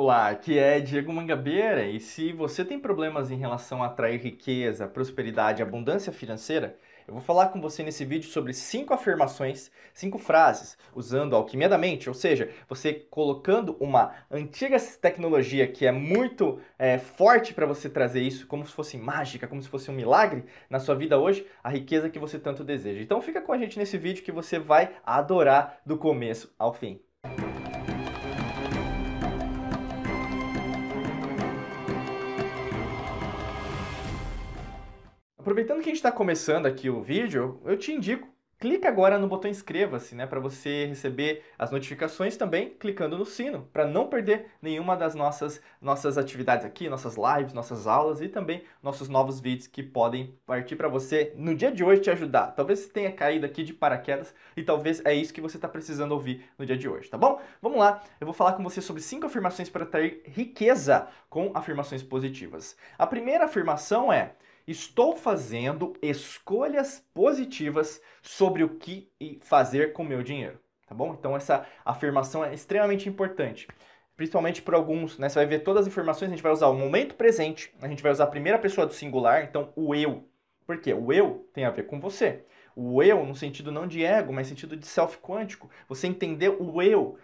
Olá, aqui é Diego Mangabeira e se você tem problemas em relação a atrair riqueza, prosperidade, abundância financeira, eu vou falar com você nesse vídeo sobre cinco afirmações, cinco frases, usando alquimia da mente, ou seja, você colocando uma antiga tecnologia que é muito é, forte para você trazer isso como se fosse mágica, como se fosse um milagre na sua vida hoje, a riqueza que você tanto deseja. Então fica com a gente nesse vídeo que você vai adorar do começo ao fim. Aproveitando que a gente está começando aqui o vídeo, eu te indico, clica agora no botão inscreva-se, né, para você receber as notificações também clicando no sino, para não perder nenhuma das nossas nossas atividades aqui, nossas lives, nossas aulas e também nossos novos vídeos que podem partir para você no dia de hoje te ajudar. Talvez você tenha caído aqui de paraquedas e talvez é isso que você está precisando ouvir no dia de hoje, tá bom? Vamos lá, eu vou falar com você sobre cinco afirmações para atrair riqueza com afirmações positivas. A primeira afirmação é estou fazendo escolhas positivas sobre o que fazer com o meu dinheiro, tá bom? Então essa afirmação é extremamente importante. Principalmente por alguns, né? Você vai ver todas as informações, a gente vai usar o momento presente, a gente vai usar a primeira pessoa do singular, então o eu. Por quê? O eu tem a ver com você. O eu, no sentido não de ego, mas sentido de self quântico. Você entender o eu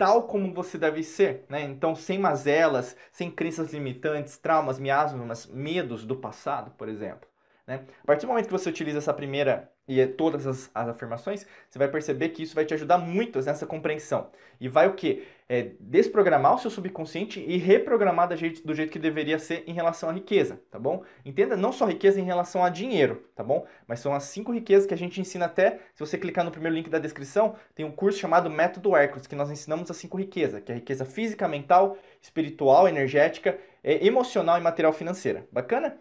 tal como você deve ser, né? Então, sem mazelas, sem crenças limitantes, traumas, miasmas, medos do passado, por exemplo. Né? A partir do momento que você utiliza essa primeira e todas as, as, afirmações, você vai perceber que isso vai te ajudar muito nessa compreensão. E vai o quê? É, desprogramar o seu subconsciente e reprogramar do jeito, do jeito que deveria ser em relação à riqueza, tá bom? Entenda não só riqueza em relação a dinheiro, tá bom? Mas são as cinco riquezas que a gente ensina até, se você clicar no primeiro link da descrição, tem um curso chamado Método Hércules, que nós ensinamos as cinco riquezas, que é a riqueza física, mental, espiritual, energética, é, emocional e material financeira. Bacana?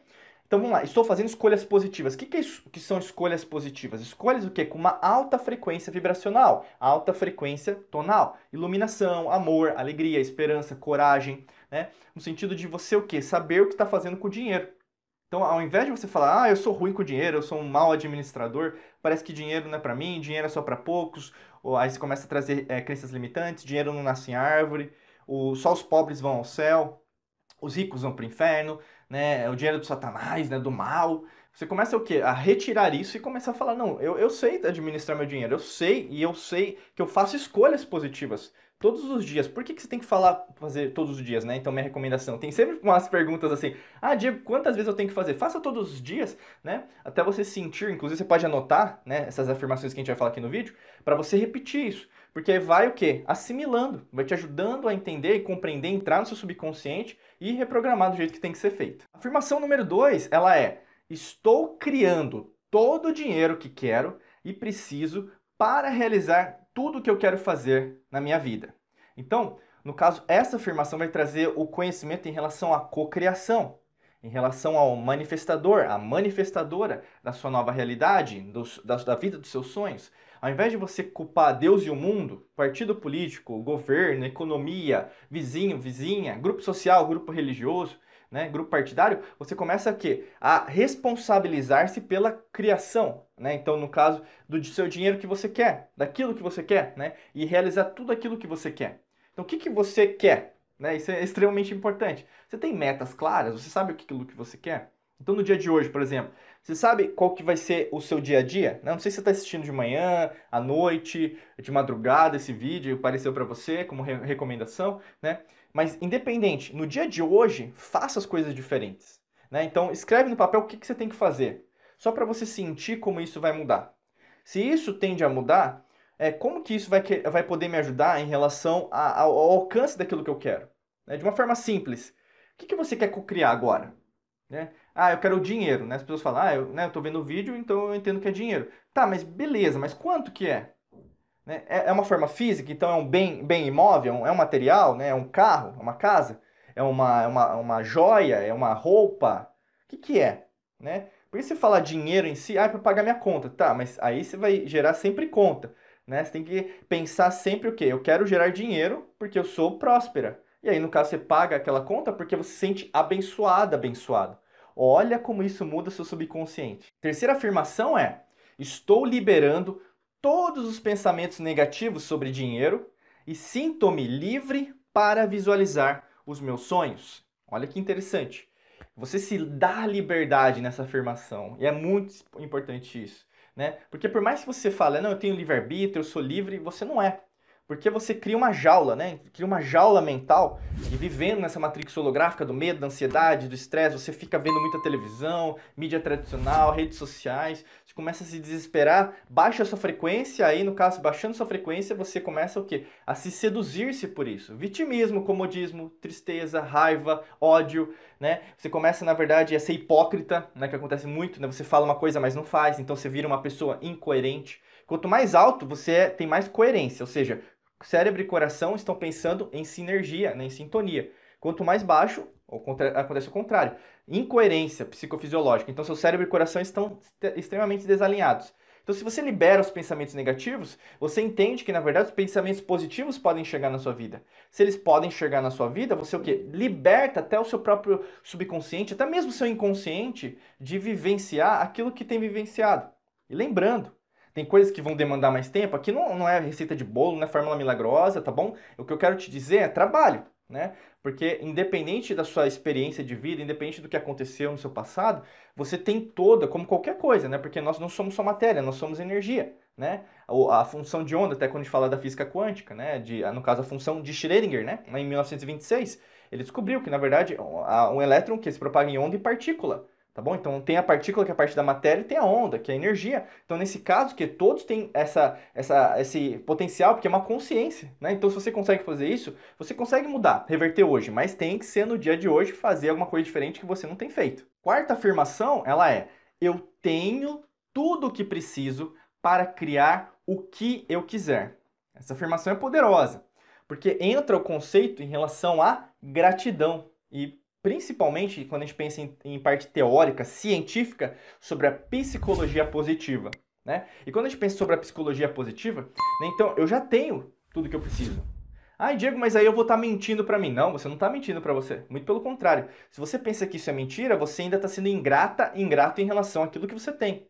Então vamos lá, estou fazendo escolhas positivas. O que, que, é que são escolhas positivas? Escolhas o quê? Com uma alta frequência vibracional, alta frequência tonal, iluminação, amor, alegria, esperança, coragem, né? No sentido de você o quê? Saber o que está fazendo com o dinheiro. Então, ao invés de você falar, ah, eu sou ruim com dinheiro, eu sou um mau administrador, parece que dinheiro não é para mim, dinheiro é só para poucos, ou aí você começa a trazer é, crenças limitantes, dinheiro não nasce em árvore, o, só os pobres vão ao céu, os ricos vão para o inferno, né? O dinheiro do satanás, né? Do mal. Você começa o quê? A retirar isso e começar a falar, não, eu, eu sei administrar meu dinheiro, eu sei e eu sei que eu faço escolhas positivas todos os dias. Por que, que você tem que falar, fazer todos os dias, né? Então, minha recomendação, tem sempre umas perguntas assim, ah, Diego, quantas vezes eu tenho que fazer? Faça todos os dias, né? Até você sentir, inclusive você pode anotar, né, essas afirmações que a gente vai falar aqui no vídeo, para você repetir isso. Porque aí vai o quê? Assimilando, vai te ajudando a entender e compreender, entrar no seu subconsciente e reprogramar do jeito que tem que ser feito. Afirmação número dois, ela é: estou criando todo o dinheiro que quero e preciso para realizar tudo que eu quero fazer na minha vida. Então, no caso, essa afirmação vai trazer o conhecimento em relação à cocriação, em relação ao manifestador, a manifestadora da sua nova realidade, da, da vida dos seus sonhos. Ao invés de você culpar Deus e o mundo, partido político, governo, economia, vizinho, vizinha, grupo social, grupo religioso, né, grupo partidário, você começa a quê? A responsabilizar-se pela criação, né? Então, no caso do seu dinheiro que você quer, daquilo que você quer, né? E realizar tudo aquilo que você quer. Então, o que, que você quer? Né? Isso é extremamente importante. Você tem metas claras? Você sabe aquilo que você quer? Então, no dia de hoje, por exemplo, você sabe qual que vai ser o seu dia a dia? Não sei se você está assistindo de manhã, à noite, de madrugada esse vídeo apareceu para você como re recomendação, né? Mas independente, no dia de hoje, faça as coisas diferentes. Né? Então, escreve no papel o que, que você tem que fazer, só para você sentir como isso vai mudar. Se isso tende a mudar, é, como que isso vai, vai poder me ajudar em relação a, ao, ao, alcance daquilo que eu quero? Né? De uma forma simples. O que, que você quer criar agora? Né? Ah, eu quero dinheiro, né? As pessoas falam, ah, eu, né, eu tô vendo o vídeo, então eu entendo que é dinheiro. Tá, mas beleza, mas quanto que é? Né? É, é uma forma física, então é um bem, bem imóvel, é um material, né? é um carro, é uma casa, é uma, é uma, uma joia, é uma roupa. O que, que é? Né? Porque se falar dinheiro em si, ah, é para pagar minha conta. Tá, mas aí você vai gerar sempre conta. Né? Você tem que pensar sempre o quê? Eu quero gerar dinheiro porque eu sou próspera. E aí, no caso, você paga aquela conta porque você se sente abençoada, abençoado. Olha como isso muda seu subconsciente. Terceira afirmação é: estou liberando todos os pensamentos negativos sobre dinheiro e sinto-me livre para visualizar os meus sonhos? Olha que interessante. Você se dá liberdade nessa afirmação. E é muito importante isso. Né? Porque por mais que você fale, não, eu tenho livre-arbítrio, eu sou livre, você não é. Porque você cria uma jaula, né? Cria uma jaula mental e vivendo nessa matrix holográfica do medo, da ansiedade, do estresse, você fica vendo muita televisão, mídia tradicional, redes sociais, você começa a se desesperar, baixa a sua frequência, aí no caso, baixando sua frequência, você começa o quê? A se seduzir-se por isso. Vitimismo, comodismo, tristeza, raiva, ódio, né? Você começa, na verdade, a ser hipócrita, né? Que acontece muito, né? Você fala uma coisa, mas não faz, então você vira uma pessoa incoerente. Quanto mais alto você é, tem mais coerência, ou seja, cérebro e coração estão pensando em sinergia, né, em sintonia. Quanto mais baixo, acontece o contrário. Incoerência psicofisiológica. Então, seu cérebro e coração estão extremamente desalinhados. Então, se você libera os pensamentos negativos, você entende que, na verdade, os pensamentos positivos podem chegar na sua vida. Se eles podem chegar na sua vida, você o quê? Liberta até o seu próprio subconsciente, até mesmo o seu inconsciente, de vivenciar aquilo que tem vivenciado. E lembrando, tem coisas que vão demandar mais tempo. Aqui não, não é receita de bolo, não é fórmula milagrosa, tá bom? O que eu quero te dizer é trabalho, né? Porque independente da sua experiência de vida, independente do que aconteceu no seu passado, você tem toda, como qualquer coisa, né? Porque nós não somos só matéria, nós somos energia, né? A função de onda, até quando a gente fala da física quântica, né? De, no caso, a função de Schrödinger, né? Em 1926, ele descobriu que, na verdade, um elétron que se propaga em onda e partícula. Tá bom? Então tem a partícula que é a parte da matéria e tem a onda, que é a energia. Então nesse caso que todos têm essa, essa, esse potencial, porque é uma consciência, né? Então se você consegue fazer isso, você consegue mudar, reverter hoje, mas tem que ser no dia de hoje fazer alguma coisa diferente que você não tem feito. Quarta afirmação, ela é: eu tenho tudo o que preciso para criar o que eu quiser. Essa afirmação é poderosa, porque entra o conceito em relação à gratidão e principalmente quando a gente pensa em, em, parte teórica, científica, sobre a psicologia positiva. Né? E quando a gente pensa sobre a psicologia positiva, né, então eu já tenho tudo que eu preciso. Ai, Diego, mas aí eu vou estar tá mentindo para mim. Não, você não está mentindo para você. Muito pelo contrário. Se você pensa que isso é mentira, você ainda está sendo ingrata, ingrato em relação àquilo que você tem.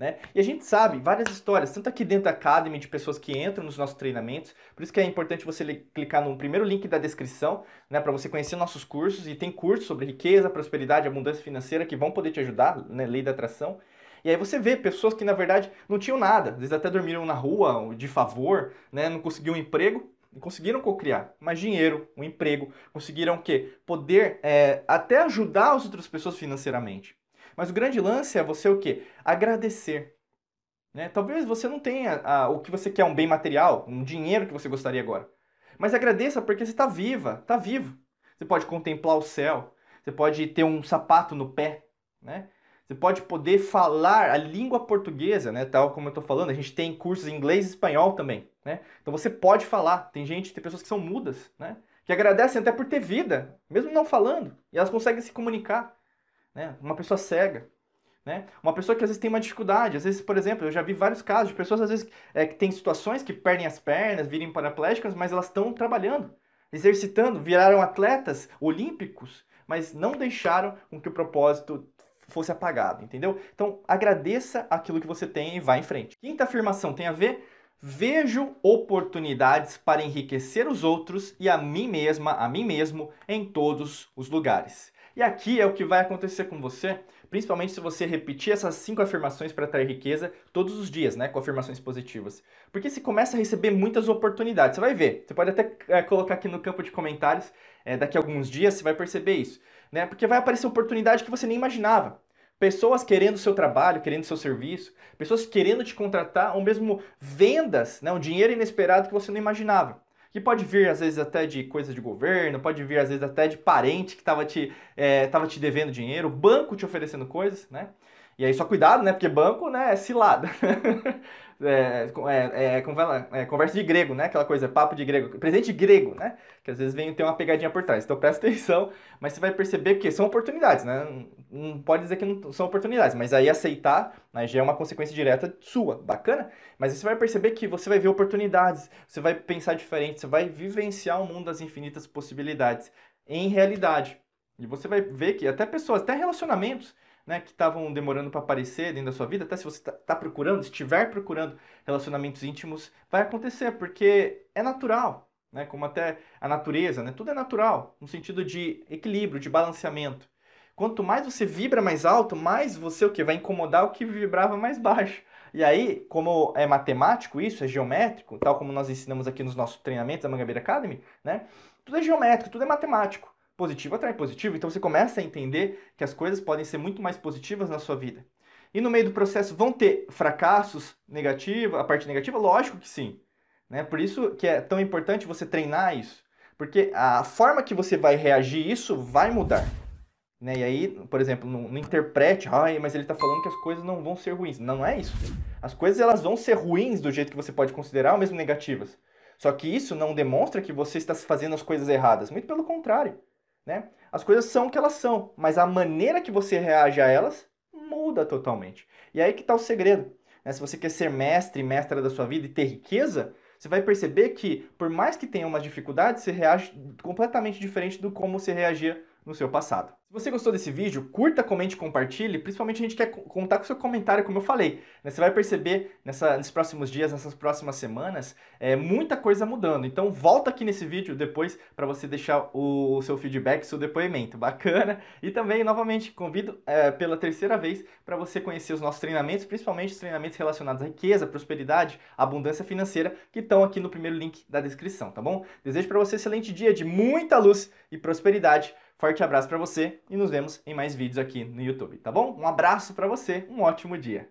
Né? E a gente sabe várias histórias, tanto aqui dentro da Academy, de pessoas que entram nos nossos treinamentos. Por isso que é importante você clicar no primeiro link da descrição, né, para você conhecer nossos cursos. E tem cursos sobre riqueza, prosperidade, abundância financeira que vão poder te ajudar, né, lei da atração. E aí você vê pessoas que na verdade não tinham nada, às vezes até dormiram na rua de favor, né, não conseguiam um emprego, conseguiram co-criar mais dinheiro, um emprego, conseguiram o quê? Poder é, até ajudar as outras pessoas financeiramente. Mas o grande lance é você o quê? Agradecer. Né? Talvez você não tenha a, o que você quer, um bem material, um dinheiro que você gostaria agora. Mas agradeça porque você está viva, está vivo. Você pode contemplar o céu, você pode ter um sapato no pé, né? Você pode poder falar a língua portuguesa, né? Tal como eu estou falando, a gente tem cursos em inglês e espanhol também, né? Então você pode falar. Tem gente, tem pessoas que são mudas, né? Que agradecem até por ter vida, mesmo não falando, e elas conseguem se comunicar né? Uma pessoa cega, né? Uma pessoa que às vezes tem uma dificuldade, às vezes, por exemplo, eu já vi vários casos de pessoas às vezes é, que têm situações que perdem as pernas, virem paraplégicas, mas elas estão trabalhando, exercitando, viraram atletas olímpicos, mas não deixaram com que o propósito fosse apagado, entendeu? Então, agradeça aquilo que você tem e vá em frente. Quinta afirmação tem a ver Vejo oportunidades para enriquecer os outros e a mim mesma, a mim mesmo, em todos os lugares. E aqui é o que vai acontecer com você, principalmente se você repetir essas cinco afirmações para atrair riqueza todos os dias, né, com afirmações positivas. Porque você começa a receber muitas oportunidades. Você vai ver. Você pode até é, colocar aqui no campo de comentários é, daqui a alguns dias, você vai perceber isso, né? Porque vai aparecer oportunidade que você nem imaginava. Pessoas querendo seu trabalho, querendo seu serviço, pessoas querendo te contratar, ou mesmo vendas, né, um dinheiro inesperado que você não imaginava que pode vir às vezes até de coisa de governo, pode vir às vezes até de parente que estava te, é, te devendo dinheiro, banco te oferecendo coisas, né? E aí só cuidado, né? Porque banco, né, é cilada. é, é, é, é, conversa de grego, né? Aquela coisa, papo de grego. Presente grego, né? Que às vezes vem ter uma pegadinha por trás. Então presta atenção, mas você vai perceber que são oportunidades, né? Não pode dizer que não são oportunidades, mas aí aceitar né, já é uma consequência direta sua. Bacana? Mas você vai perceber que você vai ver oportunidades, você vai pensar diferente, você vai vivenciar o mundo das infinitas possibilidades em realidade. E você vai ver que até pessoas, até relacionamentos, né, que estavam demorando para aparecer dentro da sua vida, até se você está tá procurando, estiver procurando relacionamentos íntimos, vai acontecer, porque é natural. né? Como até a natureza, né? Tudo é natural, no sentido de equilíbrio, de balanceamento. Quanto mais você vibra mais alto, mais você o que vai incomodar o que vibrava mais baixo. E aí, como é matemático isso, é geométrico, tal como nós ensinamos aqui nos nossos treinamentos da Mangabeira Academy, né? Tudo é geométrico, tudo é matemático. Positivo atrai positivo, então você começa a entender que as coisas podem ser muito mais positivas na sua vida. E no meio do processo vão ter fracassos negativos, a parte negativa? Lógico que sim. Né? Por isso que é tão importante você treinar isso. Porque a forma que você vai reagir isso vai mudar. Né? E aí, por exemplo, não, não interprete, ai, mas ele está falando que as coisas não vão ser ruins. Não, não é isso. As coisas elas vão ser ruins do jeito que você pode considerar, ou mesmo negativas. Só que isso não demonstra que você está fazendo as coisas erradas. Muito pelo contrário. Né? As coisas são o que elas são, mas a maneira que você reage a elas muda totalmente. E aí que está o segredo. Né? Se você quer ser mestre, mestra da sua vida e ter riqueza, você vai perceber que, por mais que tenha umas dificuldades, você reage completamente diferente do como você reagia no seu passado. Se você gostou desse vídeo, curta, comente, compartilhe. Principalmente a gente quer contar com o seu comentário, como eu falei. Né? Você vai perceber nessa, nesses próximos dias, nessas próximas semanas, é, muita coisa mudando. Então volta aqui nesse vídeo depois para você deixar o, o, seu feedback, seu depoimento. Bacana? E também, novamente, convido é, pela terceira vez para você conhecer os nossos treinamentos, principalmente os treinamentos relacionados à riqueza, prosperidade, abundância financeira, que estão aqui no primeiro link da descrição, tá bom? Desejo para você um excelente dia de muita luz e prosperidade. Forte abraço para você e nos vemos em mais vídeos aqui no YouTube, tá bom? Um abraço para você, um ótimo dia.